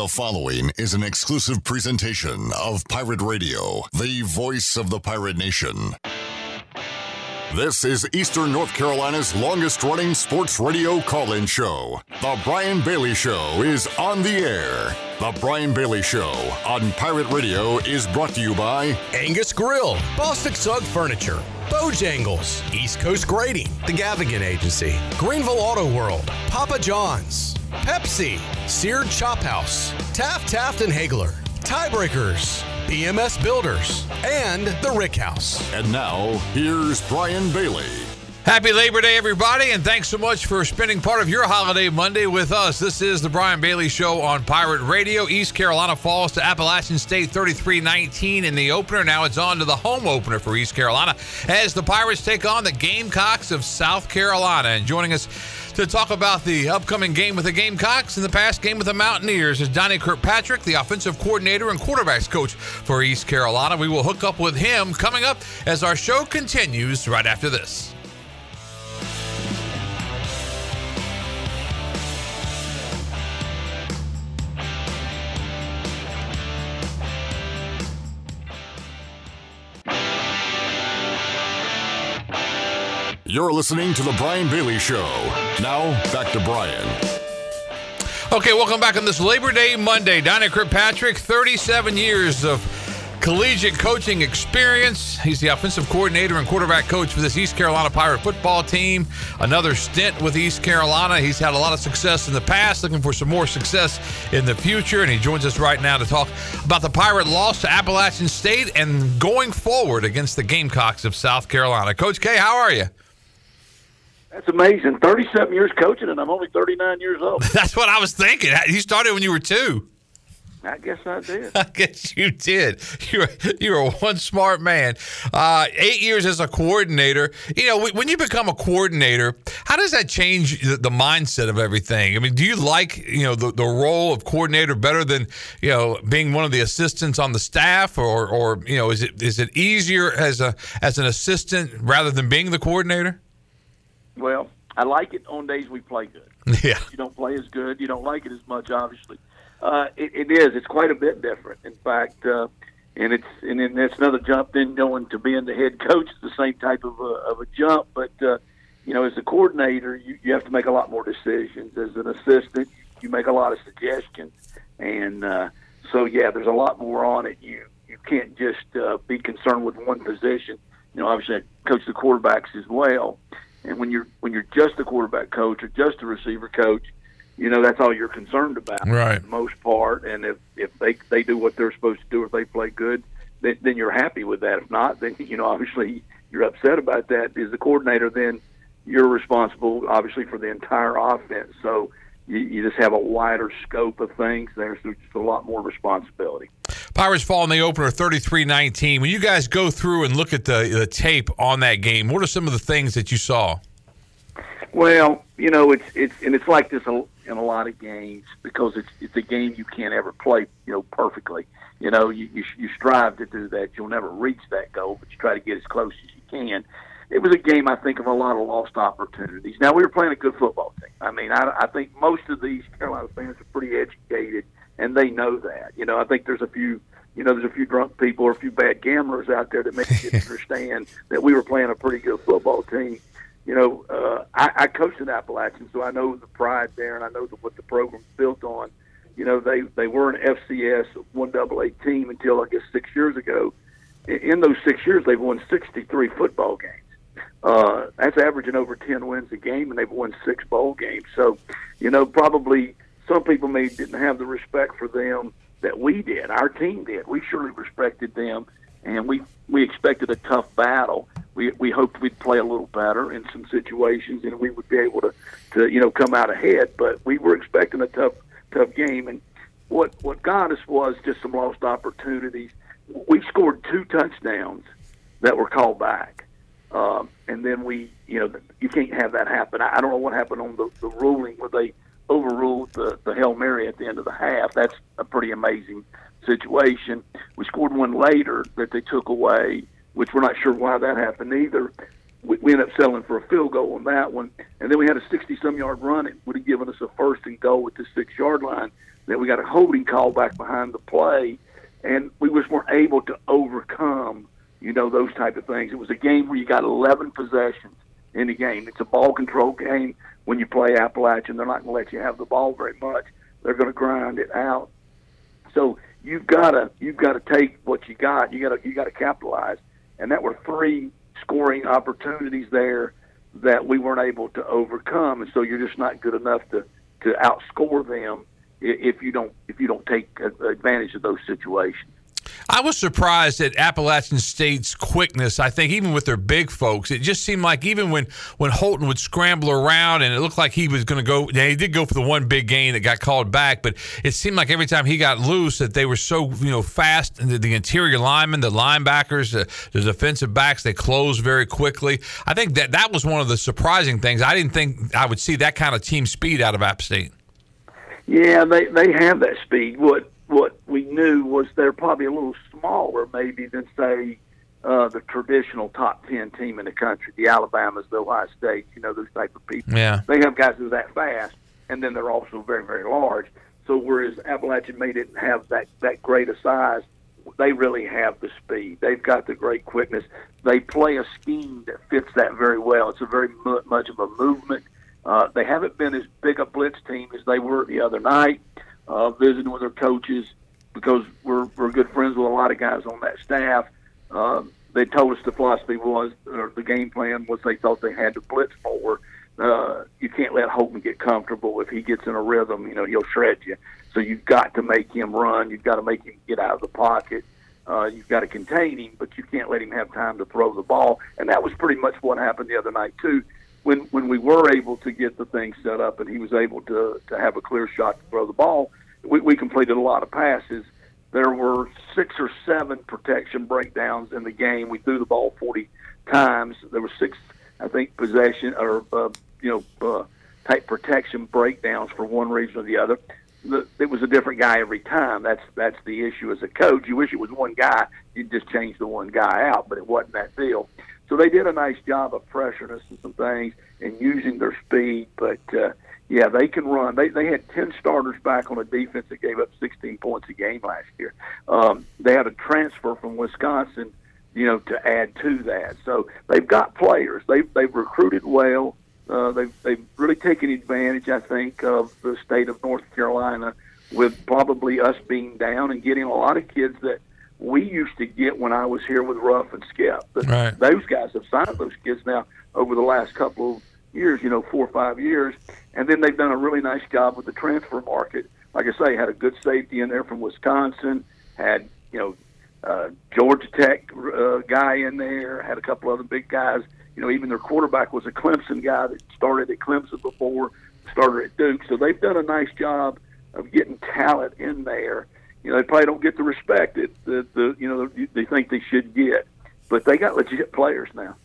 The following is an exclusive presentation of Pirate Radio, the voice of the pirate nation. This is Eastern North Carolina's longest running sports radio call in show. The Brian Bailey Show is on the air. The Brian Bailey Show on Pirate Radio is brought to you by Angus Grill, Bostic Sugg Furniture, Bojangles, East Coast Grading, The Gavigan Agency, Greenville Auto World, Papa John's, Pepsi, Seared Chop House, Taft Taft and Haigler, Tiebreakers, BMS Builders, and The Rick House. And now, here's Brian Bailey. Happy Labor Day, everybody, and thanks so much for spending part of your holiday Monday with us. This is the Brian Bailey Show on Pirate Radio. East Carolina falls to Appalachian State 33 19 in the opener. Now it's on to the home opener for East Carolina as the Pirates take on the Gamecocks of South Carolina. And joining us to talk about the upcoming game with the Gamecocks and the past game with the Mountaineers is Donnie Kirkpatrick, the offensive coordinator and quarterbacks coach for East Carolina. We will hook up with him coming up as our show continues right after this. You're listening to The Brian Bailey Show. Now, back to Brian. Okay, welcome back on this Labor Day Monday. Donnie Kirkpatrick, 37 years of collegiate coaching experience. He's the offensive coordinator and quarterback coach for this East Carolina Pirate football team. Another stint with East Carolina. He's had a lot of success in the past, looking for some more success in the future. And he joins us right now to talk about the Pirate loss to Appalachian State and going forward against the Gamecocks of South Carolina. Coach K, how are you? That's amazing. 37 years coaching, and I'm only 39 years old. That's what I was thinking. You started when you were two. I guess I did. I guess you did. You're you're one smart man. Uh, eight years as a coordinator. You know, when you become a coordinator, how does that change the, the mindset of everything? I mean, do you like you know the, the role of coordinator better than you know being one of the assistants on the staff, or or you know is it is it easier as a as an assistant rather than being the coordinator? Well, I like it on days we play good. Yeah. You don't play as good. You don't like it as much, obviously. Uh, it, it is. It's quite a bit different. In fact, uh, and it's and then that's another jump. Then going to being the head coach, the same type of a, of a jump. But uh, you know, as a coordinator, you, you have to make a lot more decisions. As an assistant, you make a lot of suggestions, and uh, so yeah, there's a lot more on it. You you can't just uh, be concerned with one position. You know, obviously, I coach the quarterbacks as well. And when you're when you're just a quarterback coach or just a receiver coach, you know that's all you're concerned about, right? For the most part, and if if they they do what they're supposed to do, if they play good, then, then you're happy with that. If not, then you know obviously you're upset about that. As the coordinator, then you're responsible obviously for the entire offense. So you, you just have a wider scope of things. There's just a lot more responsibility. Pirates fall in the opener 33-19. When you guys go through and look at the, the tape on that game, what are some of the things that you saw? Well, you know, it's it's and it's like this in a lot of games because it's it's a game you can't ever play, you know, perfectly. You know, you you, you strive to do that. You'll never reach that goal, but you try to get as close as you can. It was a game, I think, of a lot of lost opportunities. Now we were playing a good football team. I mean, I, I think most of these Carolina fans are pretty educated, and they know that. You know, I think there's a few you know, there's a few drunk people or a few bad gamblers out there that make you understand that we were playing a pretty good football team. You know, uh, I, I coached in Appalachian, so I know the pride there, and I know the, what the program's built on. You know, they they were an FCS one double A team until I guess six years ago. In those six years, they've won 63 football games. Uh, that's averaging over 10 wins a game, and they've won six bowl games. So, you know, probably some people may didn't have the respect for them that we did, our team did. We surely respected them, and we we expected a tough battle. We we hoped we'd play a little better in some situations, and we would be able to to you know come out ahead. But we were expecting a tough tough game, and what what got us was just some lost opportunities. We scored two touchdowns that were called back. Um, and then we, you know, you can't have that happen. I, I don't know what happened on the, the ruling where they overruled the, the Hail Mary at the end of the half. That's a pretty amazing situation. We scored one later that they took away, which we're not sure why that happened either. We, we ended up selling for a field goal on that one. And then we had a 60 some yard run. It would have given us a first and goal at the six yard line that we got a holding call back behind the play, and we just weren't able to overcome, you know, those type of things. It was a game where you got 11 possessions in the game. It's a ball control game when you play Appalachian. They're not going to let you have the ball very much. They're going to grind it out. So you've got to you've got to take what you got. You got to you got to capitalize. And that were three scoring opportunities there that we weren't able to overcome. And so you're just not good enough to to outscore them if you don't if you don't take advantage of those situations. I was surprised at Appalachian State's quickness. I think even with their big folks, it just seemed like even when when Holton would scramble around and it looked like he was going to go. He did go for the one big gain that got called back, but it seemed like every time he got loose that they were so you know fast. The, the interior linemen, the linebackers, the, the defensive backs, they closed very quickly. I think that that was one of the surprising things. I didn't think I would see that kind of team speed out of App State. Yeah, they they have that speed. What what we knew was they're probably a little smaller, maybe than say uh, the traditional top ten team in the country, the Alabamas, the Ohio State. You know those type of people. Yeah, they have guys who are that fast, and then they're also very very large. So whereas Appalachian may didn't have that that great a size, they really have the speed. They've got the great quickness. They play a scheme that fits that very well. It's a very much of a movement uh, they haven't been as big a blitz team as they were the other night, uh, visiting with their coaches because we're, we're good friends with a lot of guys on that staff. Uh, they told us the philosophy was, or the game plan was they thought they had to blitz more. Uh, you can't let Holton get comfortable. If he gets in a rhythm, you know, he'll shred you. So you've got to make him run. You've got to make him get out of the pocket. Uh, you've got to contain him, but you can't let him have time to throw the ball. And that was pretty much what happened the other night, too when when we were able to get the thing set up and he was able to to have a clear shot to throw the ball, we, we completed a lot of passes. There were six or seven protection breakdowns in the game. We threw the ball 40 times. There were six, I think, possession or uh, you know uh, type protection breakdowns for one reason or the other. The, it was a different guy every time. That's that's the issue as a coach. You wish it was one guy. You'd just change the one guy out, but it wasn't that deal. So they did a nice job of pressuring us and some things and using their speed. But uh, yeah, they can run. They they had ten starters back on a defense that gave up 16 points a game last year. Um, they had a transfer from Wisconsin, you know, to add to that. So they've got players. They've they've recruited well. Uh, they've they've really taken advantage, I think, of the state of North Carolina with probably us being down and getting a lot of kids that we used to get when I was here with Ruff and Skip. But right. those guys have signed those kids now over the last couple of years, you know, four or five years. And then they've done a really nice job with the transfer market. Like I say, had a good safety in there from Wisconsin, had, you know, uh, Georgia Tech uh, guy in there, had a couple other big guys. You know, even their quarterback was a Clemson guy that started at Clemson before, started at Duke. So they've done a nice job of getting talent in there you know, they probably don't get the respect that the, the you know they think they should get, but they got legit players now.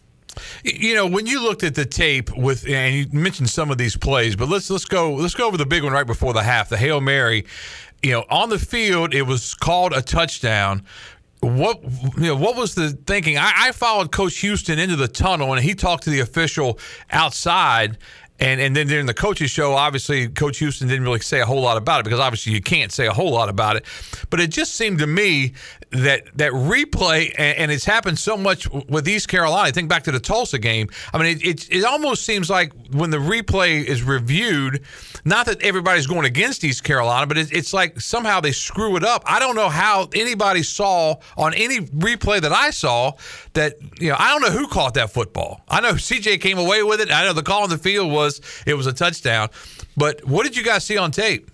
You know, when you looked at the tape with, and you mentioned some of these plays, but let's let's go let's go over the big one right before the half, the hail mary. You know, on the field, it was called a touchdown. What you know? What was the thinking? I, I followed Coach Houston into the tunnel, and he talked to the official outside, and and then during the coaches show, obviously Coach Houston didn't really say a whole lot about it because obviously you can't say a whole lot about it. But it just seemed to me that that replay, and, and it's happened so much with East Carolina. Think back to the Tulsa game. I mean, it, it, it almost seems like when the replay is reviewed, not that everybody's going against East Carolina, but it, it's like somehow they screw it up. I don't know how anybody saw on any replay that I saw that you know I don't know who caught that football. I know CJ came away with it. I know the call on the field was it was a touchdown. But what did you guys see on tape?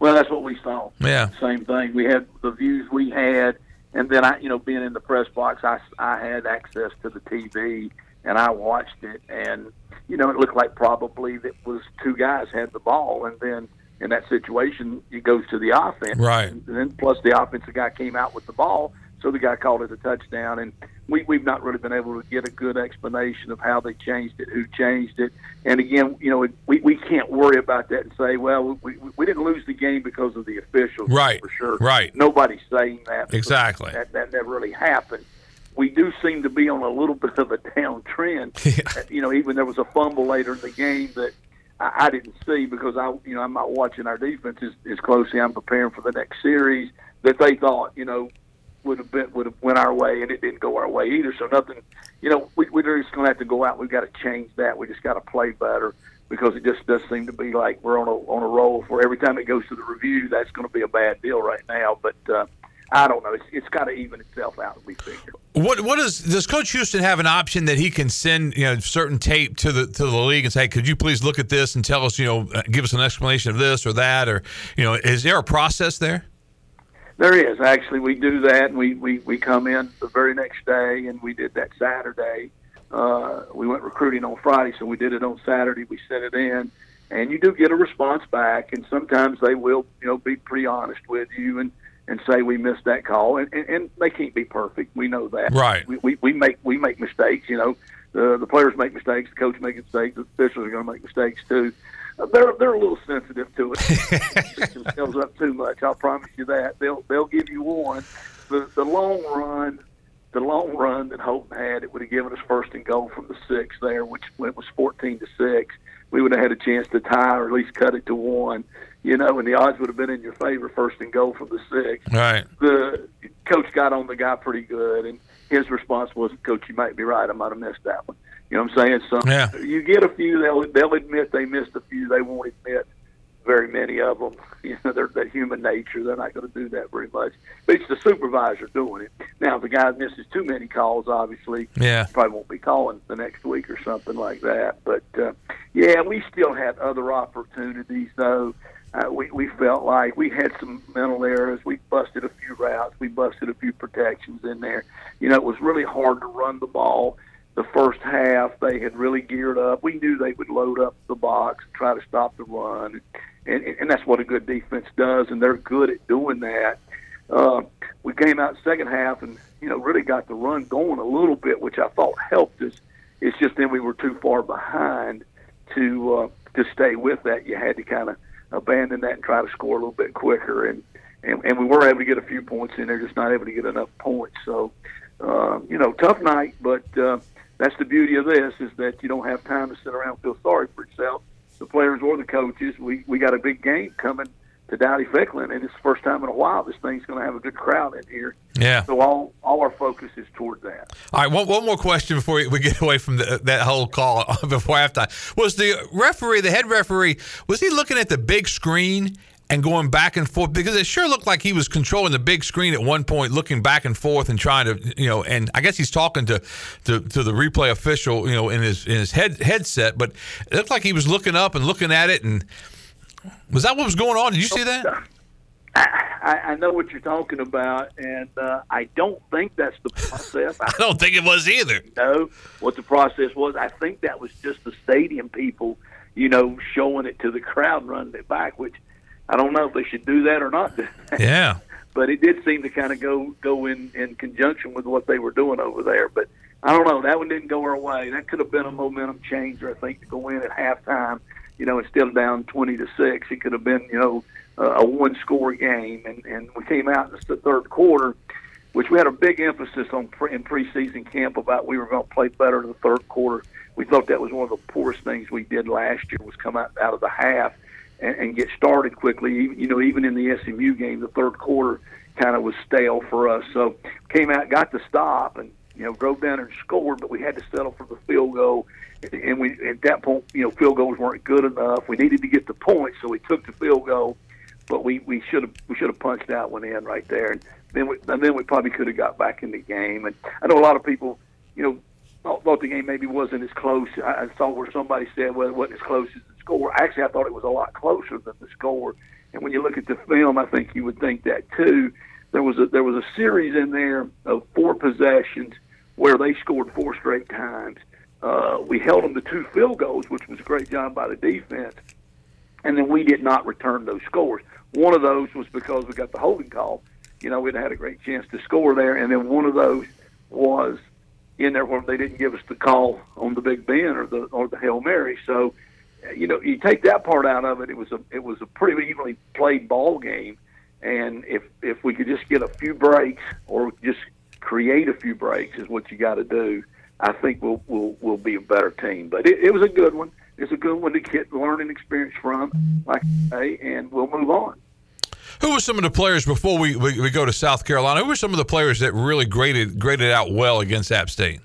Well, that's what we saw. Yeah, same thing. We had the views we had, and then I, you know, being in the press box, I I had access to the TV and I watched it, and you know, it looked like probably that was two guys had the ball, and then in that situation, it goes to the offense, right? And then plus the offensive guy came out with the ball, so the guy called it a touchdown, and we, we've not really been able to get a good explanation of how they changed it, who changed it. And again, you know, we, we can't worry about that and say, well, we, we didn't lose the game because of the officials, right? For sure, right. Nobody's saying that exactly. That that never really happened. We do seem to be on a little bit of a downtrend. Yeah. Uh, you know, even there was a fumble later in the game that I, I didn't see because I, you know, I'm not watching our defense as, as closely. I'm preparing for the next series that they thought, you know, would have been would have went our way, and it didn't go our way either. So nothing, you know, we, we're just going to have to go out. We've got to change that. We just got to play better because it just does seem to be like we're on a on a roll. For every time it goes to the review, that's going to be a bad deal right now. But uh, I don't know. It's, it's got to even itself out. We figure. What what is does Coach Houston have an option that he can send you know certain tape to the to the league and say, could you please look at this and tell us you know give us an explanation of this or that or you know is there a process there? There is actually. We do that, and we we we come in the very next day, and we did that Saturday. Uh, we went recruiting on Friday, so we did it on Saturday. We sent it in, and you do get a response back, and sometimes they will, you know, be pretty honest with you and and say we missed that call, and, and, and they can't be perfect. We know that. Right. We, we we make we make mistakes. You know, the the players make mistakes, the coach makes mistakes, the officials are going to make mistakes too they're they're a little sensitive to it. Themselves up too much. I'll promise you that. They'll they'll give you one. The the long run, the long run that Holton had, it would have given us first and goal from the six there, which went was fourteen to six. We would have had a chance to tie or at least cut it to one. You know, and the odds would have been in your favor first and goal from the six. Right. The coach got on the guy pretty good, and his response was, "Coach, you might be right. I might have missed that one." You know what I'm saying? So yeah. you get a few, they'll they'll admit they missed a few. They won't admit very many of them. You know, they're that human nature. They're not going to do that very much. But it's the supervisor doing it. Now, if the guy misses too many calls, obviously, yeah, probably won't be calling the next week or something like that. But uh, yeah, we still had other opportunities though. Uh, we we felt like we had some mental errors. We busted a few routes. We busted a few protections in there. You know, it was really hard to run the ball the first half they had really geared up. We knew they would load up the box, and try to stop the run, and, and that's what a good defense does, and they're good at doing that. Uh, we came out second half and you know really got the run going a little bit, which I thought helped us. It's just then we were too far behind to uh, to stay with that. You had to kind of abandon that and try to score a little bit quicker, and, and and we were able to get a few points in there, just not able to get enough points. So, uh, you know, tough night, but uh, that's the beauty of this is that you don't have time to sit around and feel sorry for yourself, the players or the coaches. We we got a big game coming to Dowdy-Ficklen, and it's the first time in a while this thing's going to have a good crowd in here. Yeah. So all all our focus is toward that. All right. One, one more question before we get away from the, that whole call before halftime. Was the referee, the head referee, was he looking at the big screen and going back and forth because it sure looked like he was controlling the big screen at one point, looking back and forth and trying to, you know, and I guess he's talking to to, to the replay official, you know, in his in his head headset, but it looked like he was looking up and looking at it. And was that what was going on? Did you see that? I, I know what you're talking about, and uh, I don't think that's the process. I don't think it was either. No, what the process was, I think that was just the stadium people, you know, showing it to the crowd, running it back, which I don't know if they should do that or not. Yeah. but it did seem to kind of go go in in conjunction with what they were doing over there. But I don't know. That one didn't go our way. That could have been a momentum changer, I think, to go in at halftime. You know, instead of down twenty to six, it could have been you know a one score game. And and we came out in the third quarter, which we had a big emphasis on pre- in preseason camp about we were going to play better in the third quarter. We thought that was one of the poorest things we did last year was come out out of the half and, and get started quickly. You know, even in the SMU game, the third quarter kind of was stale for us. So came out, got the stop, and you know drove down and scored, but we had to settle for the field goal. And we at that point, you know, field goals weren't good enough. We needed to get the points, so we took the field goal. But we we should have we should have punched that one in right there, and then we and then we probably could have got back in the game. And I know a lot of people, you know, thought the game maybe wasn't as close. I, I saw where somebody said, well, it wasn't as close as score. Actually, I thought it was a lot closer than the score. And when you look at the film, I think you would think that too. There was a there was a series in there of four possessions where they scored four straight times. Uh, we held them to two field goals, which was a great job by the defense, and then we did not return those scores. One of those was because we got the holding call. You know, we'd had a great chance to score there, and then one of those was in there where they didn't give us the call on the Big Ben or the or the Hail Mary. So, you know, you take that part out of it, it was a it was a pretty evenly played ball game. And if if we could just get a few breaks or just create a few breaks is what you got to do. I think we'll we'll we'll be a better team. But it, it was a good one. is a good one to get learning experience from, like I say, and we'll move on. Who were some of the players before we, we, we, go to South Carolina? Who were some of the players that really graded graded out well against App State?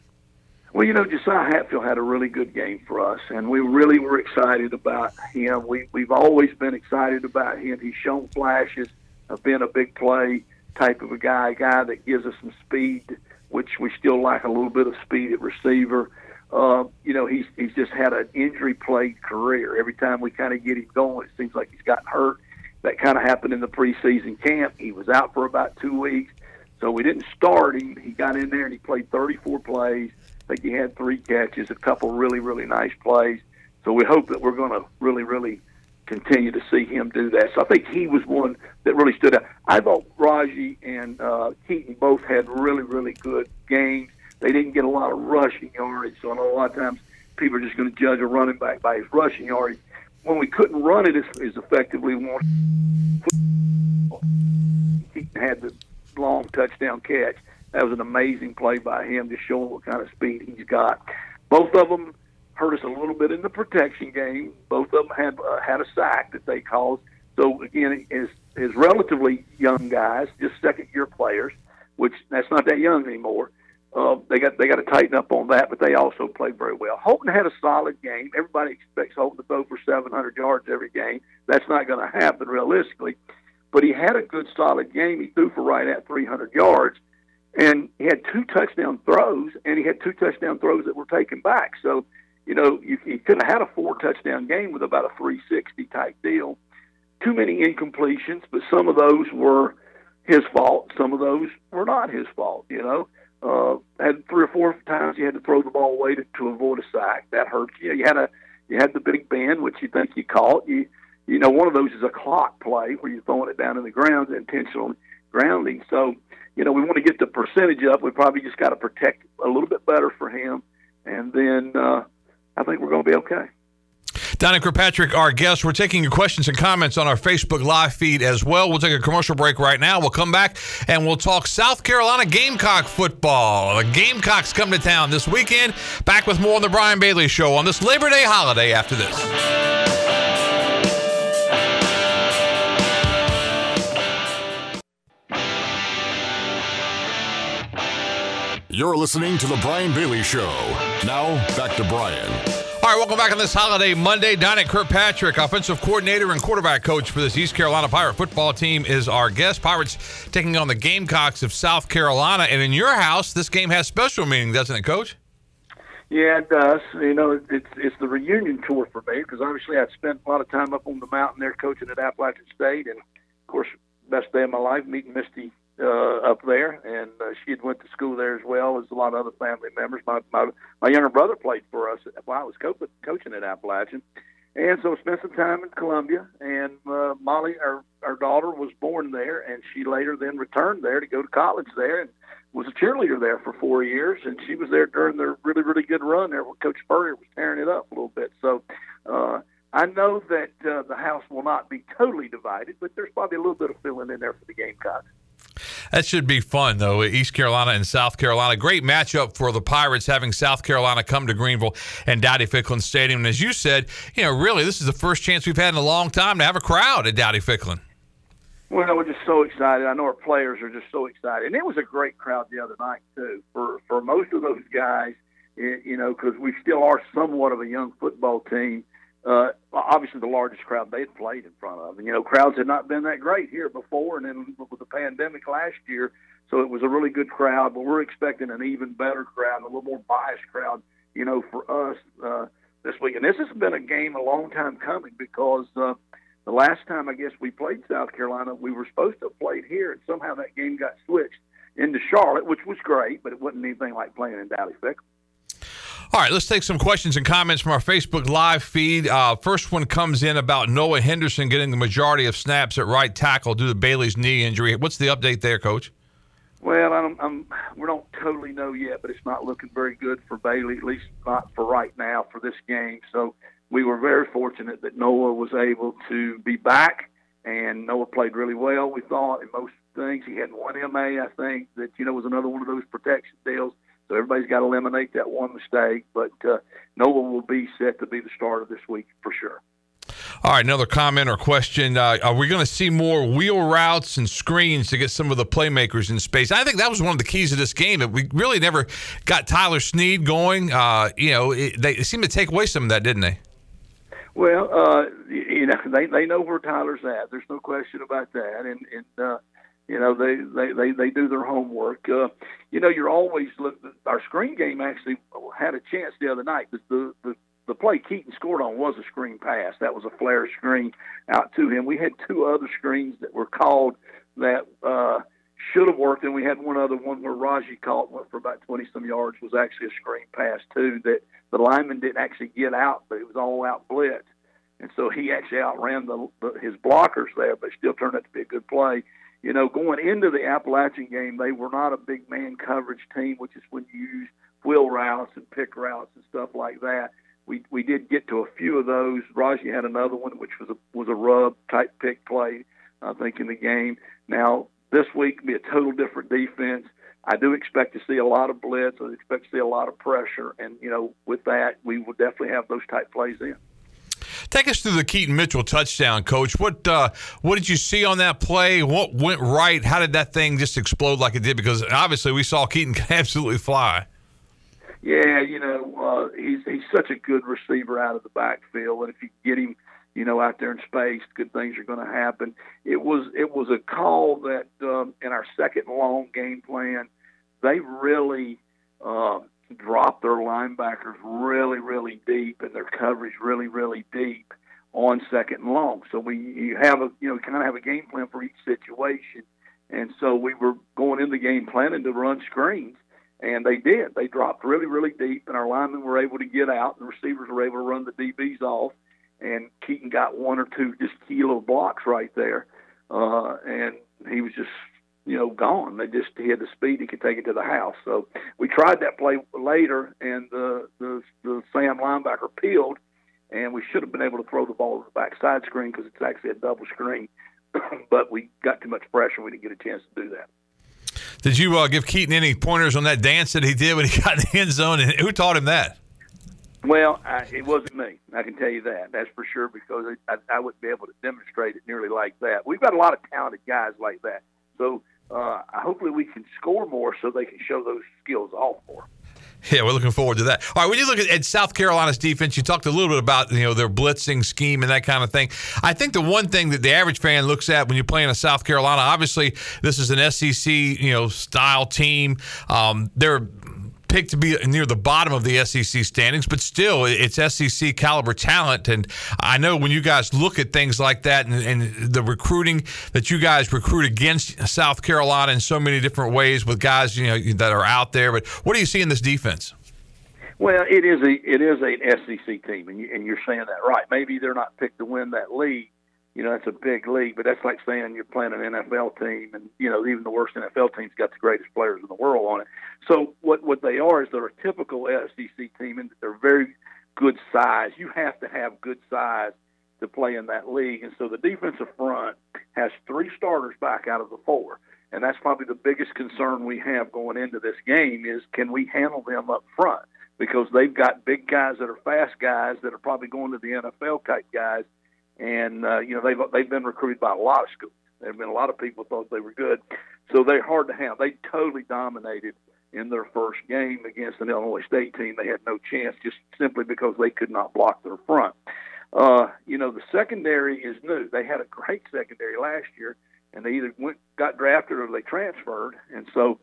Well, you know, Josiah Hatfield had a really good game for us, and we really were excited about him. We we've always been excited about him. He's shown flashes of being a big play type of a guy, a guy that gives us some speed, which we still lack a little bit of speed at receiver. Uh, you know, he's he's just had an injury plagued career. Every time we kind of get him going, it seems like he's gotten hurt. That kind of happened in the preseason camp. He was out for about two weeks, so we didn't start him. He got in there and he played 34 plays I think he had three catches, a couple really, really nice plays. So we hope that we're going to really, really continue to see him do that. So I think he was one that really stood out. I thought Raji and uh, Keaton both had really, really good games. They didn't get a lot of rushing yardage, so I know a lot of times people are just going to judge a running back by his rushing yardage. When we couldn't run it as, as effectively, Keaton had the long touchdown catch that was an amazing play by him, just showing what kind of speed he's got. Both of them hurt us a little bit in the protection game. Both of them had uh, had a sack that they caused. So again, as as relatively young guys, just second year players, which that's not that young anymore. Uh, they got they got to tighten up on that, but they also played very well. Holton had a solid game. Everybody expects Holton to throw for 700 yards every game. That's not going to happen realistically, but he had a good solid game. He threw for right at 300 yards and he had two touchdown throws, and he had two touchdown throws that were taken back. So, you know, you, you could have had a four touchdown game with about a 360 type deal. Too many incompletions, but some of those were his fault. Some of those were not his fault. You know, uh, had three or four times you had to throw the ball away to, to avoid a sack. That hurt you. Know, You had a you had the Big Ben, which you think you caught. You you know, one of those is a clock play where you're throwing it down in the ground, intentional grounding. So you know, we want to get the percentage up. We probably just got to protect a little bit better for him, and then uh, I think we're going to be okay. Donnie Kirkpatrick, our guest. We're taking your questions and comments on our Facebook live feed as well. We'll take a commercial break right now. We'll come back and we'll talk South Carolina Gamecock football. The Gamecocks come to town this weekend. Back with more on the Brian Bailey Show on this Labor Day holiday after this. You're listening to The Brian Bailey Show. Now, back to Brian. All right, welcome back on this holiday Monday. Donnie Kirkpatrick, offensive coordinator and quarterback coach for this East Carolina Pirate football team, is our guest. Pirates taking on the Gamecocks of South Carolina. And in your house, this game has special meaning, doesn't it, Coach? Yeah, it does. You know, it's it's the reunion tour for me because obviously I'd spent a lot of time up on the mountain there coaching at Appalachian State, and of course, best day of my life meeting Misty uh, up there, and uh, she had went to school there as well as a lot of other family members. My my, my younger brother played for us while I was co- coaching at Appalachian, and so spent some time in Columbia. And uh, Molly, our our daughter, was born there, and she later then returned there to go to college there, and was a cheerleader there for four years. And she was there during their really really good run there, where Coach Spurrier was tearing it up a little bit. So. Uh, I know that uh, the house will not be totally divided, but there's probably a little bit of feeling in there for the Gamecocks. That should be fun, though. East Carolina and South Carolina. Great matchup for the Pirates having South Carolina come to Greenville and Dowdy Ficklen Stadium. And as you said, you know, really, this is the first chance we've had in a long time to have a crowd at Dowdy Ficklen. Well, we're just so excited. I know our players are just so excited, and it was a great crowd the other night too. For for most of those guys, you know, because we still are somewhat of a young football team uh, obviously the largest crowd they'd played in front of. And, you know, crowds had not been that great here before, and then with the pandemic last year, so it was a really good crowd. But we're expecting an even better crowd, a little more biased crowd, you know, for us uh, this week. And this has been a game a long time coming because uh, the last time I guess we played South Carolina, we were supposed to have played here, and somehow that game got switched into Charlotte, which was great, but it wasn't anything like playing in Dowdy-Ficklen. All right, let's take some questions and comments from our Facebook Live feed. Uh, first one comes in about Noah Henderson getting the majority of snaps at right tackle due to Bailey's knee injury. What's the update there, Coach? Well, I'm, I'm, we don't totally know yet, but it's not looking very good for Bailey, at least not for right now for this game. So we were very fortunate that Noah was able to be back, and Noah played really well. We thought in most things he had one MA, I think that you know was another one of those protection deals So everybody's got to eliminate that one mistake. But uh, Noah will be set to be the starter this week for sure. All right, another comment or question. Uh, are we going to see more wheel routes and screens to get some of the playmakers in space? I think that was one of the keys of this game that we really never got Tyler Snead going. Uh, you know, it, they seemed to take away some of that, didn't they? Well, uh, you know, they they know where Tyler's at. There's no question about that, and and uh, you know they they they, they do their homework. Uh, you know, you're always look. Our screen game actually had a chance the other night the the the play Keaton scored on was a screen pass. That was a flare screen out to him. We had two other screens that were called that uh, should have worked, and we had one other one where Raji caught went for about 20 some yards. Was actually a screen pass too that the lineman didn't actually get out, but it was all out blitz, and so he actually outran the, the his blockers there, but still turned out to be a good play. You know, going into the Appalachian game, they were not a big man coverage team, which is when you use wheel routes and pick routes and stuff like that we we did get to a few of those. Raji had another one, which was a was a rub type pick play, I think, in the game. Now this week be a total different defense. I do expect to see a lot of blitz. I expect to see a lot of pressure, and you know, with that, we will definitely have those type plays in. Take us through the Keaton Mitchell touchdown, Coach. What uh, what did you see on that play? What went right? How did that thing just explode like it did? Because obviously we saw Keaton absolutely fly. Yeah, you know, uh, he's he's such a good receiver out of the backfield, and if you get him, you know, out there in space, good things are going to happen. It was it was a call that um, in our second long game plan, they really uh, dropped their linebackers really really deep and their coverage really really deep on second and long. So we you have a you know kind of have a game plan for each situation, and so we were going in the game planning to run screens and they did. They dropped really, really deep, and our linemen were able to get out. And the receivers were able to run the DBs off, and Keaton got one or two just kilo blocks right there, uh, and he was just you know gone. They just he had the speed he could take it to the house. So we tried that play later, and the the, the Sam linebacker peeled, and we should have been able to throw the ball to the backside screen because it's actually a double screen, but we got too much pressure. We didn't get a chance to do that. Did you uh, give Keaton any pointers on that dance that he did when he got in the end zone? And who taught him that? Well, I, it wasn't me. I can tell you that. That's for sure because I, I wouldn't be able to demonstrate it nearly like that. We've got a lot of talented guys like that. So uh, hopefully we can score more so they can show those skills off more. Yeah, we're looking forward to that. All right, when you look at, at, South Carolina's defense, you talked a little bit about you know their blitzing scheme and that kind of thing. I think the one thing that the average fan looks at when you're playing a South Carolina, obviously this is an SEC you know style team. Um, they're picked to be near the bottom of the SEC standings, but still, it's SEC caliber talent. And I know when you guys look at things like that and, and, the recruiting that you guys recruit against South Carolina in so many different ways with guys you know that are out there. But what do you see in this defense? Well, it is a it is an SEC team, and, you, and you're saying that right. Maybe they're not picked to win that league, you know, that's a big league, but that's like saying you're playing an NFL team, and you know, even the worst NFL team's got the greatest players in the world on it. So what what they are is they're a typical SEC team, and they're very good size. You have to have good size to play in that league, and so the defensive front has three starters back out of the four, and that's probably the biggest concern we have going into this game is can we handle them up front because they've got big guys that are fast guys that are probably going to the NFL type guys and uh, you know they've they've been recruited by a lot of schools. There have been a lot of people thought they were good, so they're hard to have. They totally dominated in their first game against an Illinois State team. They had no chance just simply because they could not block their front. Uh, you know the secondary is new. They had a great secondary last year, and they either went got drafted or they transferred, and so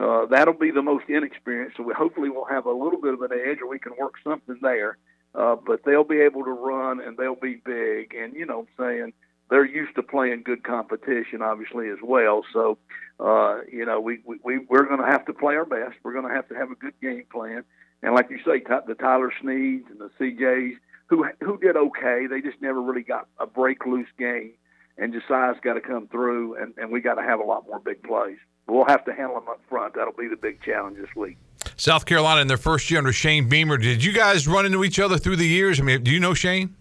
uh, that'll be the most inexperienced. So we hopefully we'll have a little bit of an edge, or we can work something there. Uh, but they'll be able to run and they'll be big. And, you know, I'm saying they're used to playing good competition, obviously, as well. So, uh, you know, we, we, we're going to have to play our best. We're going to have to have a good game plan. And like you say, the Tyler Sneads and the CJs, who, who did okay, they just never really got a break loose game. And Josiah's got to come through, and, and we got to have a lot more big plays. We'll have to handle them up front. That'll be the big challenge this week. South Carolina in their first year under Shane Beamer. Did you guys run into each other through the years? I mean, do you know Shane?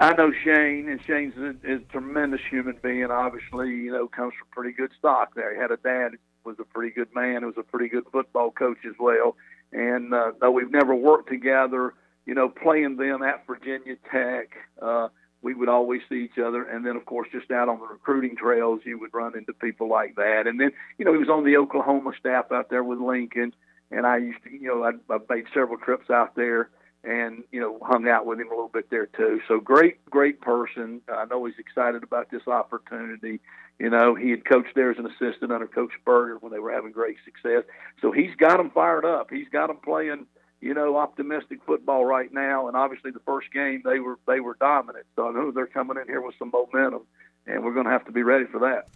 I know Shane, and Shane's a, a tremendous human being. Obviously, you know, comes from pretty good stock there. He had a dad who was a pretty good man. He was a pretty good football coach as well. And uh, though we've never worked together, you know, playing them at Virginia Tech, uh, we would always see each other. And then, of course, just out on the recruiting trails, you would run into people like that. And then, you know, he was on the Oklahoma staff out there with Lincoln. And I used to, you know, I, I made several trips out there and, you know, hung out with him a little bit there too. So great, great person. I know he's excited about this opportunity. You know, he had coached there as an assistant under Coach Spurrier when they were having great success. So he's got them fired up. He's got them playing – you know, optimistic football right now. And obviously, the first game they were they were dominant. So I know they're coming in here with some momentum, and we're going to have to be ready for that.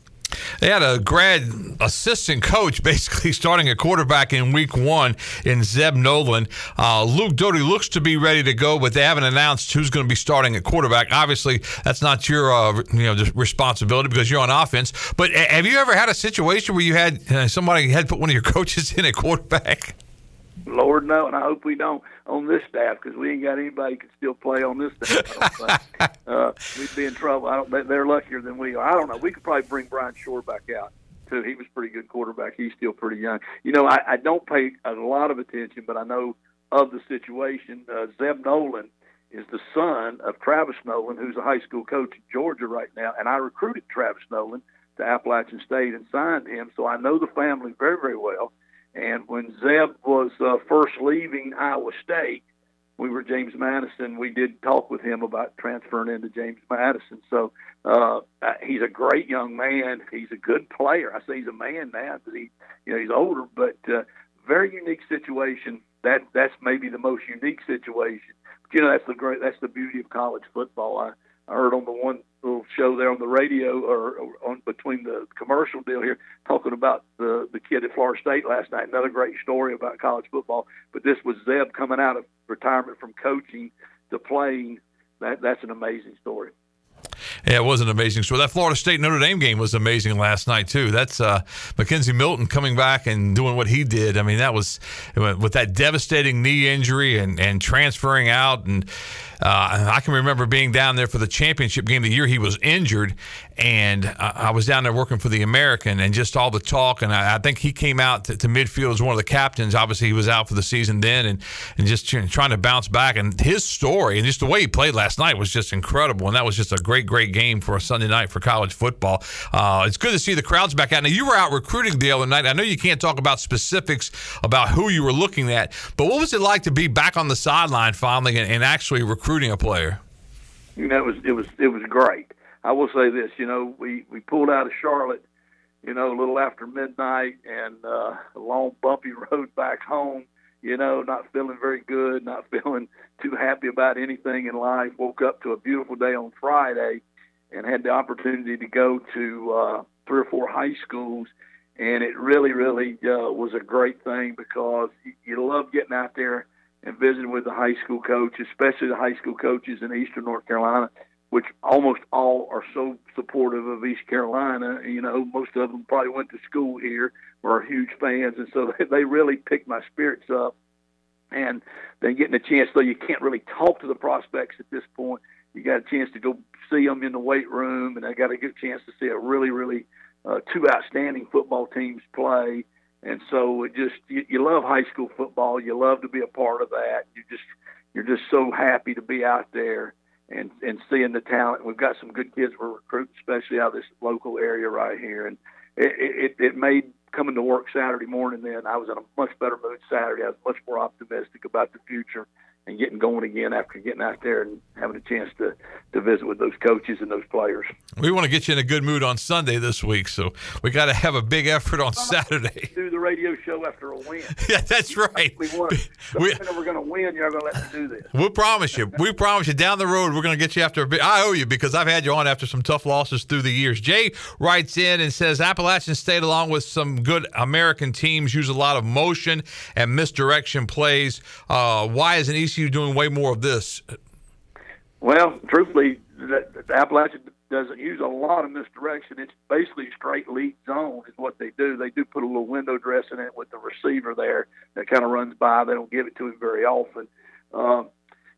They had a grad assistant coach basically starting a quarterback in week one in Zeb Noland. Uh, Luke Doty looks to be ready to go, but they haven't announced who's going to be starting at quarterback. Obviously, that's not your uh, you know responsibility because you're on offense. But have you ever had a situation where you had uh, somebody had put one of your coaches in at quarterback? Lord no, and I hope we don't on this staff because we ain't got anybody can still play on this staff. uh, we'd be in trouble. I don't. They're luckier than we are. I don't know. We could probably bring Brian Shore back out too. He was pretty good quarterback. He's still pretty young. You know, I, I don't pay a lot of attention, but I know of the situation. Uh, Zeb Noland is the son of Travis Noland, who's a high school coach in Georgia right now, and I recruited Travis Noland to Appalachian State and signed him, so I know the family very, very well. And when Zeb was uh, first leaving Iowa State, we were James Madison. We did talk with him about transferring into James Madison. So uh, he's a great young man. He's a good player. I say he's a man now because he, you know, he's older, but uh, very unique situation. That that's maybe the most unique situation. But you know, that's the great. That's the beauty of college football. I, I heard on the one little show there on the radio or, or on between the commercial deal here talking about the the kid at Florida State last night. Another great story about college football. But this was Zeb coming out of retirement from coaching to playing. That that's an amazing story. Yeah, it was an amazing story. That Florida State Notre Dame game was amazing last night too. That's uh, McKenzie Milton coming back and doing what he did. I mean, that was with that devastating knee injury and and transferring out and uh, I can remember being down there for the championship game the year he was injured, and I was down there working for the American, and just all the talk. And I, I think he came out to, to, midfield as one of the captains. Obviously, he was out for the season then, and and just trying to bounce back. And his story and just the way he played last night was just incredible. And that was just a great, great game for a Sunday night for college football. Uh, it's good to see the crowds back out. Now you were out recruiting the other night. I know you can't talk about specifics about who you were looking at, but what was it like to be back on the sideline finally and, and actually recruit? Recruiting a player? You know, it was it was it was great. I will say this. You know, we we pulled out of Charlotte. You know, a little after midnight, and uh, a long bumpy road back home. You know, not feeling very good, not feeling too happy about anything in life. Woke up to a beautiful day on Friday, and had the opportunity to go to uh, three or four high schools and it really, really uh, was a great thing because you, you love getting out there and visiting with the high school coach, especially the high school coaches in Eastern North Carolina, which almost all are so supportive of East Carolina. You know, most of them probably went to school here or are huge fans, and so they really picked my spirits up. And then getting a chance, though you can't really talk to the prospects at this point, you got a chance to go see them in the weight room, and I got a good chance to see a really, really uh, two outstanding football teams play and so it just you, you love high school football. You love to be a part of that. You just you're just so happy to be out there and and seeing the talent. We've got some good kids we're recruiting, especially out of this local area right here, and it, it it made coming to work Saturday morning. Then I was in a much better mood Saturday. I was much more optimistic about the future and getting going again after getting out there and having a chance to, to visit with those coaches and those players. We want to get you in a good mood on Sunday this week, so we got to have a big effort on Saturday. Do the radio show after a win. yeah, that's right. We want. We, we're going to win. You're going to let me do this. We'll promise you. We promise you. Down the road, we're going to get you after a bit. I owe you because I've had you on after some tough losses through the years. Jay writes in and says Appalachian State, along with some good American teams, use a lot of motion and misdirection plays. Uh, why is an ECU doing way more of this? Well, truthfully, the, the Appalachian doesn't use a lot of misdirection. It's basically straight lead zone is what they do. They do put a little window dress in it with the receiver there that kind of runs by. They don't give it to him very often. Um,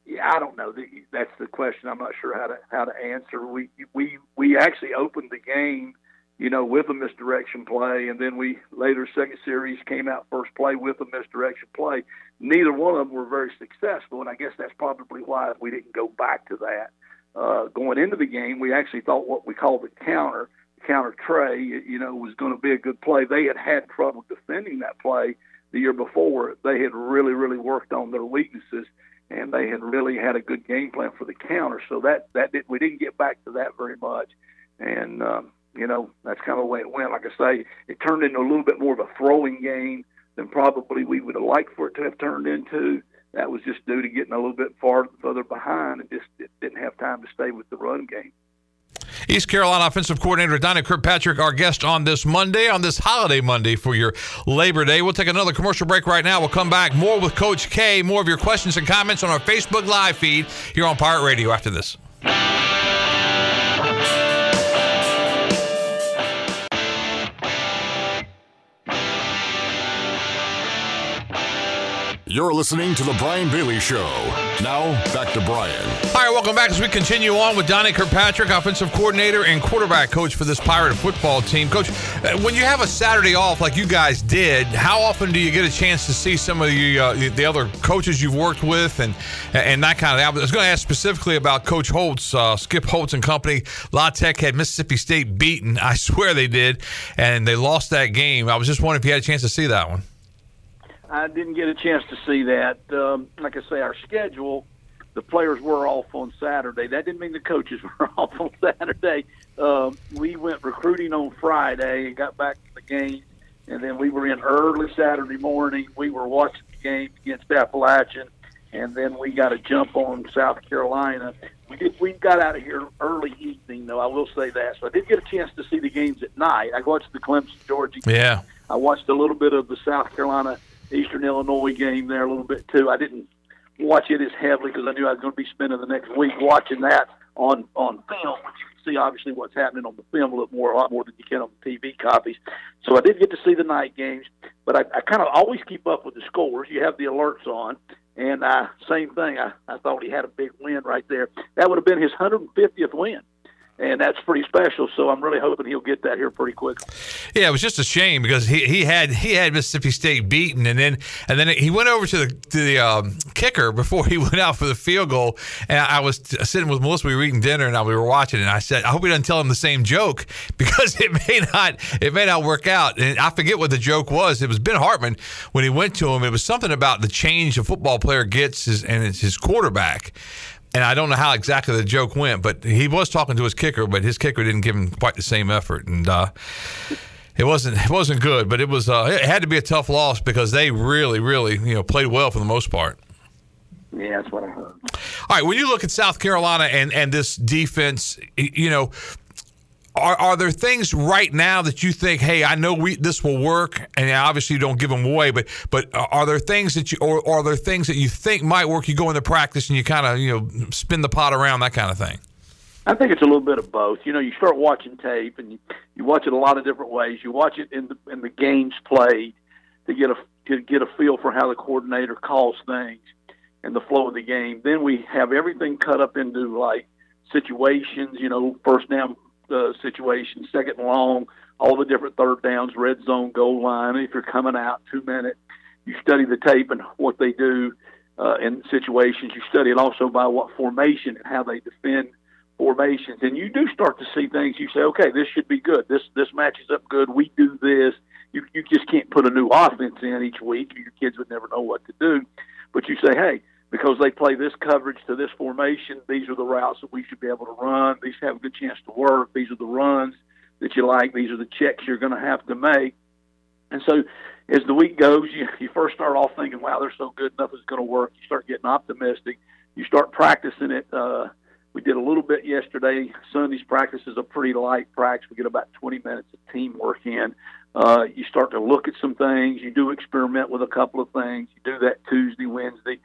yeah, I don't know. That's the question. I'm not sure how to how to answer. We we we actually opened the game you know, with a misdirection play, and then we later second series came out first play with a misdirection play. Neither one of them were very successful, and I guess that's probably why we didn't go back to that. Uh, going into the game, we actually thought what we called the counter, counter trey, you know, was going to be a good play. They had had trouble defending that play the year before. They had really, really worked on their weaknesses, and they had really had a good game plan for the counter. So that that did, we didn't get back to that very much, and um, you know that's kind of the way it went. Like I say, it turned into a little bit more of a throwing game than probably we would have liked for it to have turned into. That was just due to getting a little bit far further behind and just didn't have time to stay with the run game. East Carolina offensive coordinator Donnie Kirkpatrick, our guest on this Monday, on this holiday Monday for your Labor Day. We'll take another commercial break right now. We'll come back more with Coach K, more of your questions and comments on our Facebook Live feed here on Pirate Radio after this. You're listening to The Brian Bailey Show. Now, back to Brian. All right, welcome back as we continue on with Donnie Kirkpatrick, offensive coordinator and quarterback coach for this Pirate football team. Coach, uh, when you have a Saturday off like you guys did, how often do you get a chance to see some of the uh, the other coaches you've worked with and and that kind of thing? I was going to ask specifically about Coach Holtz, uh, Skip Holtz and company. La Tech had Mississippi State beaten. I swear they did, and they lost that game. I was just wondering if you had a chance to see that one. I didn't get a chance to see that. Um, like I say, our schedule, the players were off on Saturday. That didn't mean the coaches were off on Saturday. Um, we went recruiting on Friday and got back to the game, and then we were in early Saturday morning. We were watching the game against Appalachian, and then we got a jump on South Carolina. We did. We got out of here early evening, though. I will say that. So I did get a chance to see the games at night. I watched the Clemson Georgia. Game. Yeah. I watched a little bit of the South Carolina Eastern Illinois game there a little bit too. I didn't watch it as heavily because I knew I was going to be spending the next week watching that on on film, which you can see obviously what's happening on the film a little more, a lot more than you can on the TV copies. So I did get to see the night games, but I, I kind of always keep up with the scores. You have the alerts on, and uh, same thing. I, I thought he had a big win right there. That would have been his 150th win and that's pretty special. So I'm really hoping he'll get that here pretty quickly. Yeah, it was just a shame because he, he had he had Mississippi State beaten, and then and then he went over to the to the um, kicker before he went out for the field goal. And I was sitting with Melissa, we were eating dinner, and we were watching, and I said, I hope he doesn't tell him the same joke because it may not it may not work out. And I forget what the joke was. It was Ben Hartman when he went to him. It was something about the change a football player gets his, and it's his quarterback and I don't know how exactly the joke went, but he was talking to his kicker, but his kicker didn't give him quite the same effort, and uh, it wasn't it wasn't good. But it was uh, it had to be a tough loss because they really really you know played well for the most part. Yeah, that's what I heard. All right, when you look at South Carolina and and this defense, you know, are, are there things right now that you think, hey, I know we this will work, and obviously you don't give them away, but but are there things that you or, are there things that you think might work? You go into practice and you kind of you know spin the pot around that kind of thing. I think it's a little bit of both. You know, you start watching tape and you, you watch it a lot of different ways. You watch it in the in the games played to get a to get a feel for how the coordinator calls things and the flow of the game. Then we have everything cut up into like situations. You know, first down uh, situation, second and long, all the different third downs, red zone, goal line. If you're coming out two minutes, you study the tape and what they do uh, in situations. You study it also by what formation and how they defend formations, and you do start to see things. You say, okay, this should be good. This this matches up good. We do this. You you just can't put a new offense in each week. Your kids would never know what to do. But you say, hey, because they play this coverage to this formation. These are the routes that we should be able to run. These have a good chance to work. These are the runs that you like. These are the checks you're going to have to make. And so, as the week goes, you, you first start off thinking, "Wow, they're so good, nothing's going to work." You start getting optimistic. You start practicing it. Uh, we did a little bit yesterday. Sunday's practice is a pretty light practice. We get about 20 minutes of teamwork in. Uh, you start to look at some things. You do experiment with a couple of things. You do that Tuesday, Wednesday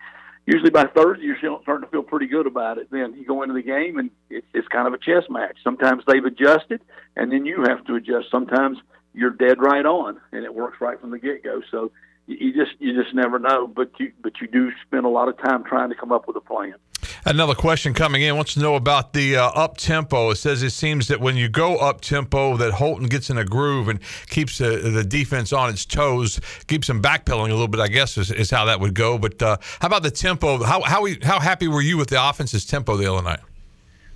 usually by Thursday you're starting to feel pretty good about it. Then you go into the game and it's, it's kind of a chess match. Sometimes they've adjusted, and then you have to adjust. Sometimes you're dead right on, and it works right from the get go. So you just you just never know, but you but you do spend a lot of time trying to come up with a plan. Another question coming in wants to know about the uh, up tempo. It says it seems that when you go up tempo, that Holton gets in a groove and keeps the, the defense on its toes, keeps them backpedaling a little bit. I guess is, is how that would go. But uh, how about the tempo? How how we, how happy were you with the offense's tempo the other night?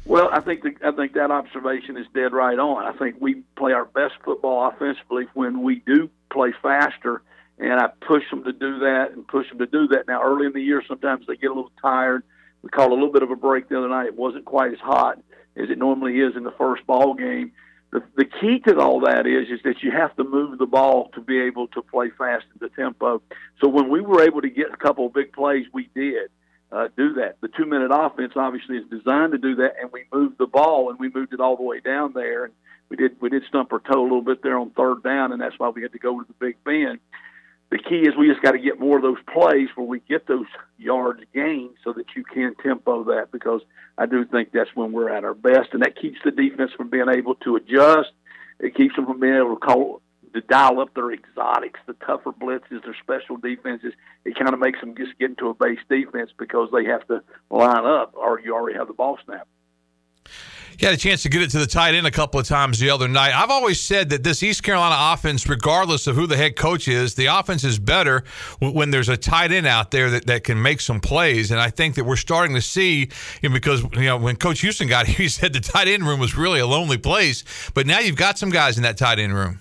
Well, I think the, I think that observation is dead right on. I think we play our best football offensively when we do play faster, and I push them to do that and push them to do that. Now, early in the year, sometimes they get a little tired we called a little bit of a break the other night. It wasn't quite as hot as it normally is in the first ball game. The, the key to all that is is that you have to move the ball to be able to play fast in the tempo. So when we were able to get a couple of big plays, we did uh, do that. The two minute offense obviously is designed to do that, and we moved the ball and we moved it all the way down there. And we did we did stump our toe a little bit there on third down, and that's why we had to go to the Big Ben key is we just got to get more of those plays where we get those yards gained so that you can tempo that because I do think that's when we're at our best and that keeps the defense from being able to adjust. It keeps them from being able to call to dial up their exotics, the tougher blitzes, their special defenses. It kind of makes them just get into a base defense because they have to line up or you already have the ball snap. He had a chance to get it to the tight end a couple of times the other night. I've always said that this East Carolina offense, regardless of who the head coach is, the offense is better when there's a tight end out there that, that can make some plays. And I think that we're starting to see, you know, because you know when Coach Houston got here, he said the tight end room was really a lonely place. But now you've got some guys in that tight end room.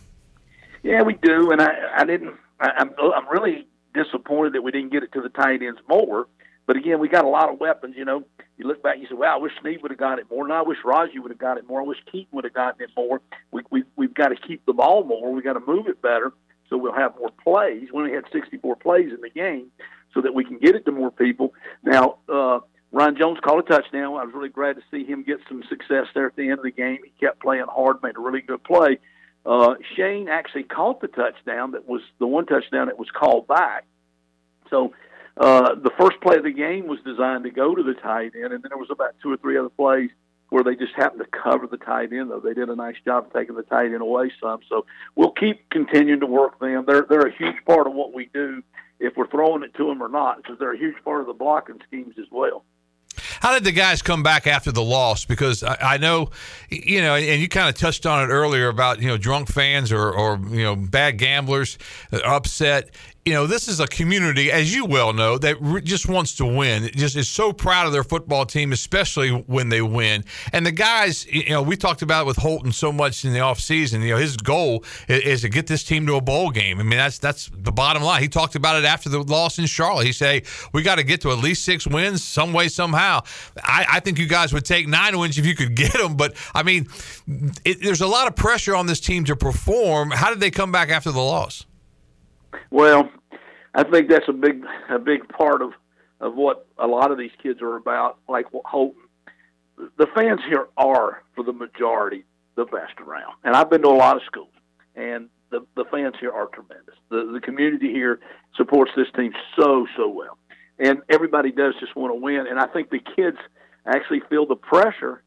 Yeah, we do, and I, I didn't. I, I'm I'm really disappointed that we didn't get it to the tight ends more. But again, we got a lot of weapons. You know, you look back, you say, "Wow, I wish Sneed would have got it more." And I wish Raji would have got it more. I wish Keaton would have gotten it more. We, we we've got to keep the ball more. We got to move it better, so we'll have more plays. We only had 64 plays in the game, so that we can get it to more people. Now, uh, Ryan Jones caught a touchdown. I was really glad to see him get some success there at the end of the game. He kept playing hard, made a really good play. Uh, Shane actually caught the touchdown that was the one touchdown that was called back. So uh, the first play of the game was designed to go to the tight end, and then there was about two or three other plays where they just happened to cover the tight end. Though they did a nice job of taking the tight end away some. So we'll keep continuing to work them. They're they're a huge part of what we do, if we're throwing it to them or not, because they're a huge part of the blocking schemes as well. How did the guys come back after the loss? Because I, I know, you know, and you kind of touched on it earlier about you know drunk fans or or you know bad gamblers upset you know, this is a community, as you well know, that just wants to win. It just is so proud of their football team, especially when they win. And the guys, you know, we talked about it with Holton so much in the offseason. You know, his goal is, is, to get this team to a bowl game. I mean, that's that's the bottom line. He talked about it after the loss in Charlotte. He say we got to get to at least six wins, some way, somehow. I, I, think you guys would take nine wins if you could get them. But I mean, it, there's a lot of pressure on this team to perform. How did they come back after the loss? Well, I think that's a big a big part of of what a lot of these kids are about. Like Holton, the fans here are for the majority the best around, and I've been to a lot of schools, and the the fans here are tremendous. The the community here supports this team so so well, and everybody does just want to win. And I think the kids actually feel the pressure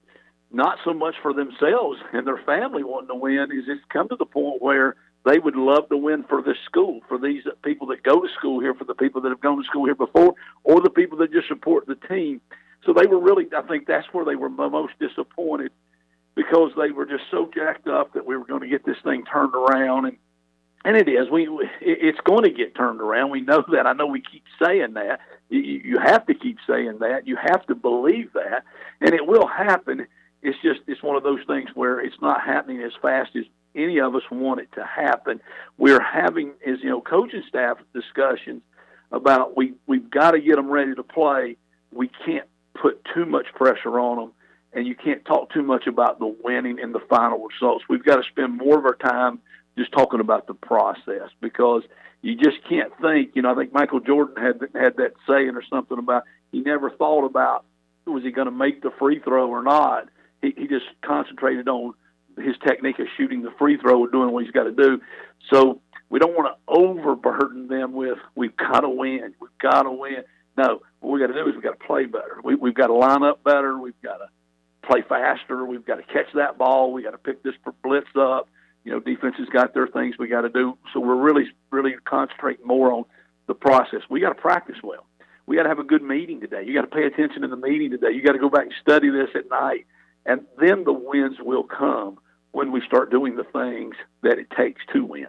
not so much for themselves and their family wanting to win is it's come to the point where they would love to win for this school, for these people that go to school here, for the people that have gone to school here before, or the people that just support the team. So they were really, I think that's where they were most disappointed because they were just so jacked up that we were going to get this thing turned around, and and it is. We it's going to get turned around. We know that. I know we keep saying that. You, you have to keep saying that. You have to believe that, and it will happen. It's just it's one of those things where it's not happening as fast as any of us want it to happen. We're having, as you know, coaching staff discussions about we we've got to get them ready to play. We can't put too much pressure on them, and you can't talk too much about the winning and the final results. We've got to spend more of our time just talking about the process because you just can't think. You know, I think Michael Jordan had had that saying or something about he never thought about was he going to make the free throw or not. He, he just concentrated on his technique of shooting the free throw and doing what he's got to do. So we don't want to overburden them with we've got to win, we've got to win. No, what we got to do is we've got to play better. We, we've got to line up better. We've got to play faster. We've got to catch that ball. We got to pick this blitz up. You know, defense has got their things we got to do. So we're really, really concentrating more on the process. We got to practice well. we got to have a good meeting today. You got to pay attention to the meeting today. You got to go back and study this at night, and then the wins will come when we start doing the things that it takes to win.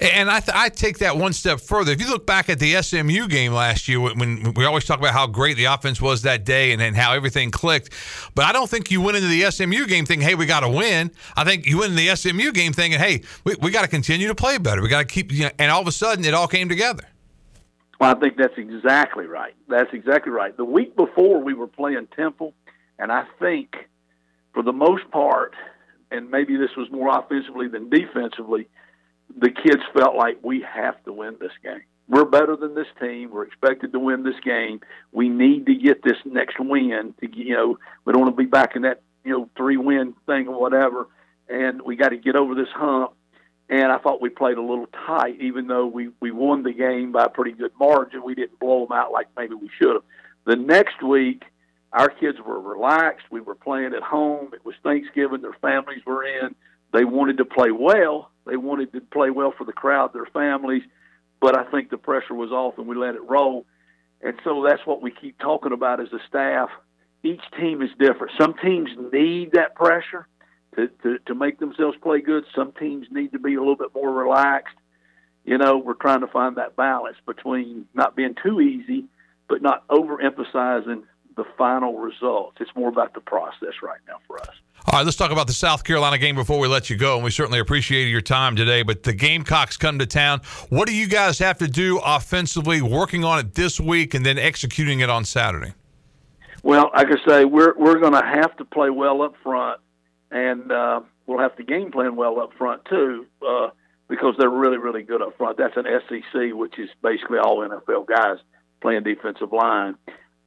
And I, th- I take that one step further. If you look back at the SMU game last year, when we always talk about how great the offense was that day and, and how everything clicked, but I don't think you went into the SMU game thinking, hey, we got to win. I think you went in the SMU game thinking, hey, we, we got to continue to play better. We got to keep, you know, and all of a sudden it all came together. Well, I think that's exactly right. That's exactly right. The week before we were playing Temple, and I think for the most part, and maybe this was more offensively than defensively, the kids felt like we have to win this game. We're better than this team. We're expected to win this game. We need to get this next win to you know we don't want to be back in that you know three win thing or whatever, and we got to get over this hump. And I thought we played a little tight, even though we we won the game by a pretty good margin. We didn't blow them out like maybe we should have. The next week, our kids were relaxed. We were playing at home. It was Thanksgiving. Their families were in. They wanted to play well. They wanted to play well for the crowd, their families. But I think the pressure was off, and we let it roll. And so that's what we keep talking about as a staff. Each team is different. Some teams need that pressure to, to, to make themselves play good. Some teams need to be a little bit more relaxed. You know, we're trying to find that balance between not being too easy, but not overemphasizing the final results. It's more about the process right now for us. All right, let's talk about the South Carolina game before we let you go. And we certainly appreciate your time today. But the Gamecocks come to town. What do you guys have to do offensively, working on it this week and then executing it on Saturday? Well, like I say, we're we're going to have to play well up front, and uh, we'll have to game plan well up front too, uh, because they're really really good up front. That's an SEC, which is basically all NFL guys playing defensive line.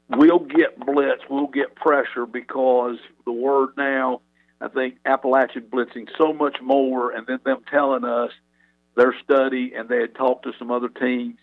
We'll get blitz, we'll get pressure because the word now I think Appalachian blitzing so much more, and then them telling us their study, and they had talked to some other teams.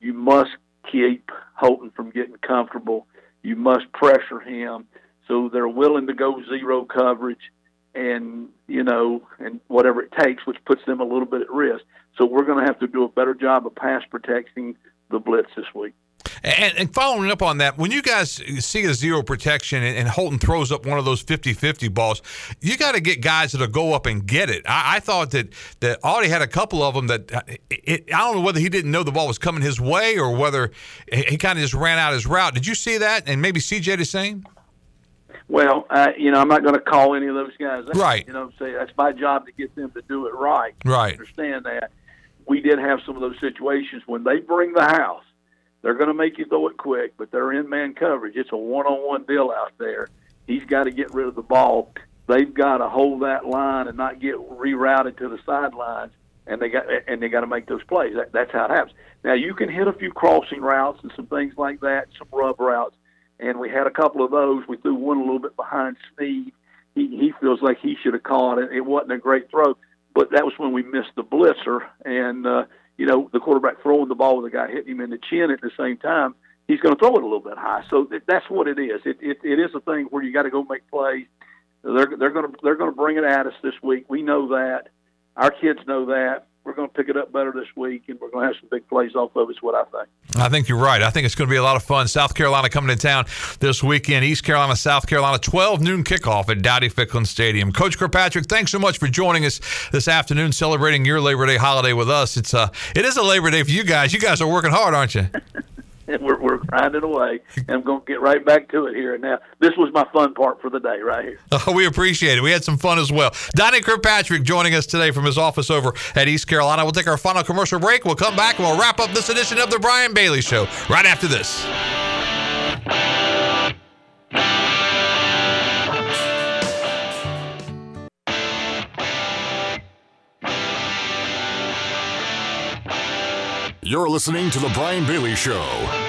You must keep Holton from getting comfortable. You must pressure him, so they're willing to go zero coverage, and you know, and whatever it takes, which puts them a little bit at risk. So we're going to have to do a better job of pass protecting the blitz this week. And, and, following up on that, when you guys see a zero protection and, and Holton throws up one of those 50 50 balls, you got to get guys that'll go up and get it. I, I, thought that, that Audie had a couple of them that uh, it, I don't know whether he didn't know the ball was coming his way or whether he kind of just ran out his route. Did you see that? And maybe CJ the same? Well, uh, you know, I'm not going to call any of those guys. Out, right. You know, say that's my job to get them to do it right. Right. understand that. We did have some of those situations when they bring the house they're going to make you throw it quick, but they're in man coverage. It's a one-on-one deal out there. He's got to get rid of the ball. They've got to hold that line and not get rerouted to the sidelines, and they got and they got to make those plays. That, that's how it happens. Now you can hit a few crossing routes and some things like that, some rub routes, and we had a couple of those. We threw one a little bit behind Sneed. He he feels like he should have caught it. It wasn't a great throw, but that was when we missed the blitzer and. uh you know, the quarterback throwing the ball with the guy hitting him in the chin at the same time, he's going to throw it a little bit high. So that's what it is. It, it, it is a thing where you got to go make plays. They're they're going to they're going to bring it at us this week. We know that. Our kids know that we're going to pick it up better this week, and we're going to have some big plays off of it. Is what I think. I think you're right. I think it's going to be a lot of fun. South Carolina coming to town this weekend. East Carolina, South Carolina, 12 noon kickoff at Dowdy Ficklen Stadium. Coach Kirkpatrick, thanks so much for joining us this afternoon, celebrating your Labor Day holiday with us. It's a, it is a Labor Day for you guys. You guys are working hard, aren't you? we're, we're grinding away. And I'm going to get right back to it here and now. This was my fun part for the day right here. Oh, we appreciate it. We had some fun as well. Donnie Kirkpatrick joining us today from his office over at East Carolina. We'll take our final commercial break. We'll come back and we'll wrap up this edition of the Brian Bailey Show right after this. You're listening to The Brian Bailey Show.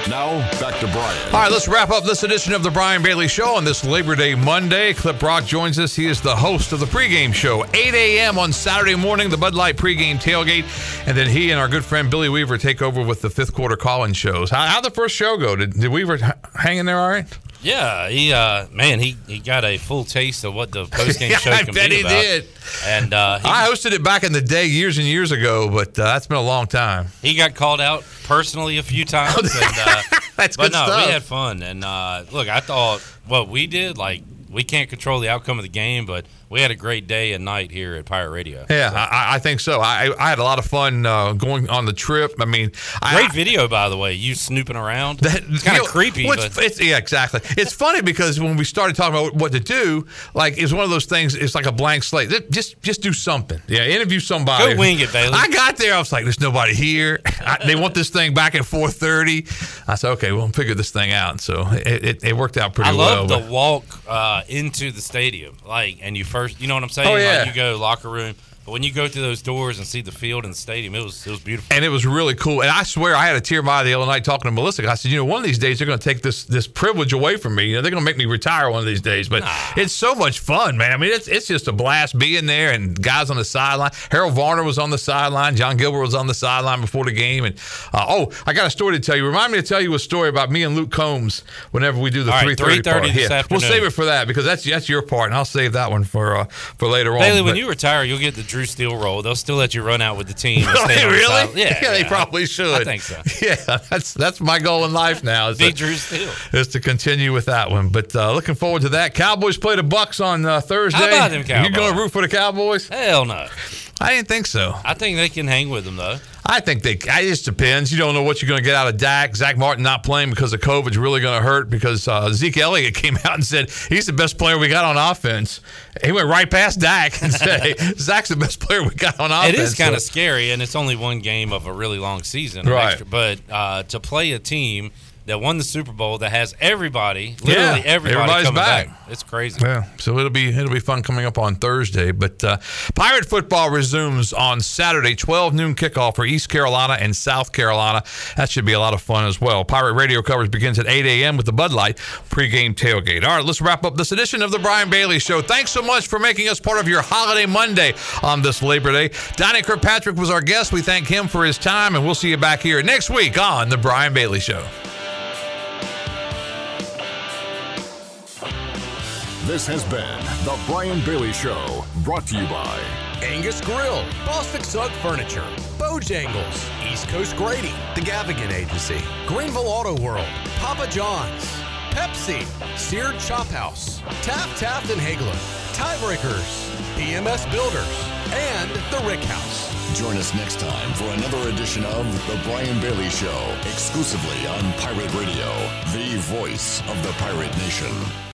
Now, back to Brian. All right, let's wrap up this edition of The Brian Bailey Show on this Labor Day Monday. Clip Brock joins us. He is the host of the pregame show, 8 a.m. on Saturday morning, the Bud Light pregame tailgate. And then he and our good friend Billy Weaver take over with the fifth quarter call in shows. How, how'd the first show go? Did, did Weaver hang in there all right? Yeah, he uh, man, he, he got a full taste of what the post game Yeah, show I can bet be he about. did. And uh, he, I hosted it back in the day, years and years ago, but uh, that's been a long time. he got called out personally a few times. and, uh, That's but good no, stuff. we had fun. And uh, look, I thought what we did, like we can't control the outcome of the game, but we had a great day and night here at Pirate Radio. Yeah, I, I think so. I, I had a lot of fun uh, going on the trip. I mean, I, Great video, by the way. You snooping around. That, it's kind of creepy, well, it's- yeah, exactly. It's funny because when we started talking about what to do, like it's one of those things. It's like a blank slate. Just just do something. Yeah, interview somebody. Go wing it, Bailey. I got there. I was like, "There's nobody here. I, they want this thing back at 4:30." I said, "Okay, well, figure this thing out." So it, it, it worked out pretty I well. love but- the walk uh, into the stadium, like, and you first, you know what I'm saying? Oh, yeah. Like you go locker room, but when you go through those doors and see the field and the stadium, it was it was beautiful. and it was really cool. And I swear, I had a tear my eye the other night talking to Melissa. I said, you know, one of these days they're going to take this this privilege away from me. You know, they're going to make me retire one of these days. But it's so much fun, man. I mean, it's it's just a blast being there and guys on the sideline. Harold Varner was on the sideline. John Gilbert was on the sideline before the game. And uh, oh, I got a story to tell you. Remind me to tell you a story about me and Luke Combs whenever we do the three thirty 3:30 part. this Yeah, we'll save it for that because that's that's your part, and I'll save that one for uh, for later on. Bailey, when But- you retire, you'll get the Drew Steele role. They'll still let you run out with the team. and Really? the really? side- Yeah, they probably should. I think so. Yeah, that's that's my goal in life now. Is, Big to, Drew Steele. is to continue with that one. But uh, looking forward to that. Cowboys play the Bucs on uh, Thursday. How about them Cowboys? You going to root for the Cowboys? Hell no. I didn't think so. I think they can hang with them though. I think they. It just depends. You don't know what you're going to get out of Dak. Zack Martin not playing because of COVID is really going to hurt. Because uh, Zeke Elliott came out and said he's the best player we got on offense. He went right past Dak and said, hey, "Zack's the best player we got on offense." It is kind of So- scary, and it's only one game of a really long season. Right. Extra- but uh, to play a team that won the Super Bowl that has everybody, Yeah, literally everybody everybody's coming back. back. it's crazy. Yeah, so it'll be it'll be fun coming up on Thursday. But uh, Pirate football resumes on Saturday, 12 noon kickoff for East Carolina and South Carolina. That should be a lot of fun as well. Pirate radio coverage begins at 8 a.m. with the Bud Light pregame tailgate. All right, let's wrap up this edition of the Brian Bailey Show. Thanks so much for making us part of your holiday Monday on this Labor Day. Donnie Kirkpatrick was our guest. We thank him for his time, and we'll see you back here next week on the Brian Bailey Show. This has been The Brian Bailey Show, brought to you by Angus Grill, Bostic Sugg Furniture, Bojangles, East Coast Grading, The Gavigan Agency, Greenville Auto World, Papa John's, Pepsi, Seared Chop House, Taft Taft and Haigler, Tiebreakers, PMS Builders, and The Rick House. Join us next time for another edition of The Brian Bailey Show, exclusively on Pirate Radio, the voice of the pirate nation.